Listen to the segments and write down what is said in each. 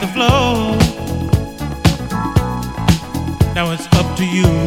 the flow. Now it's up to you.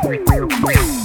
Thank you.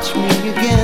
touch me again.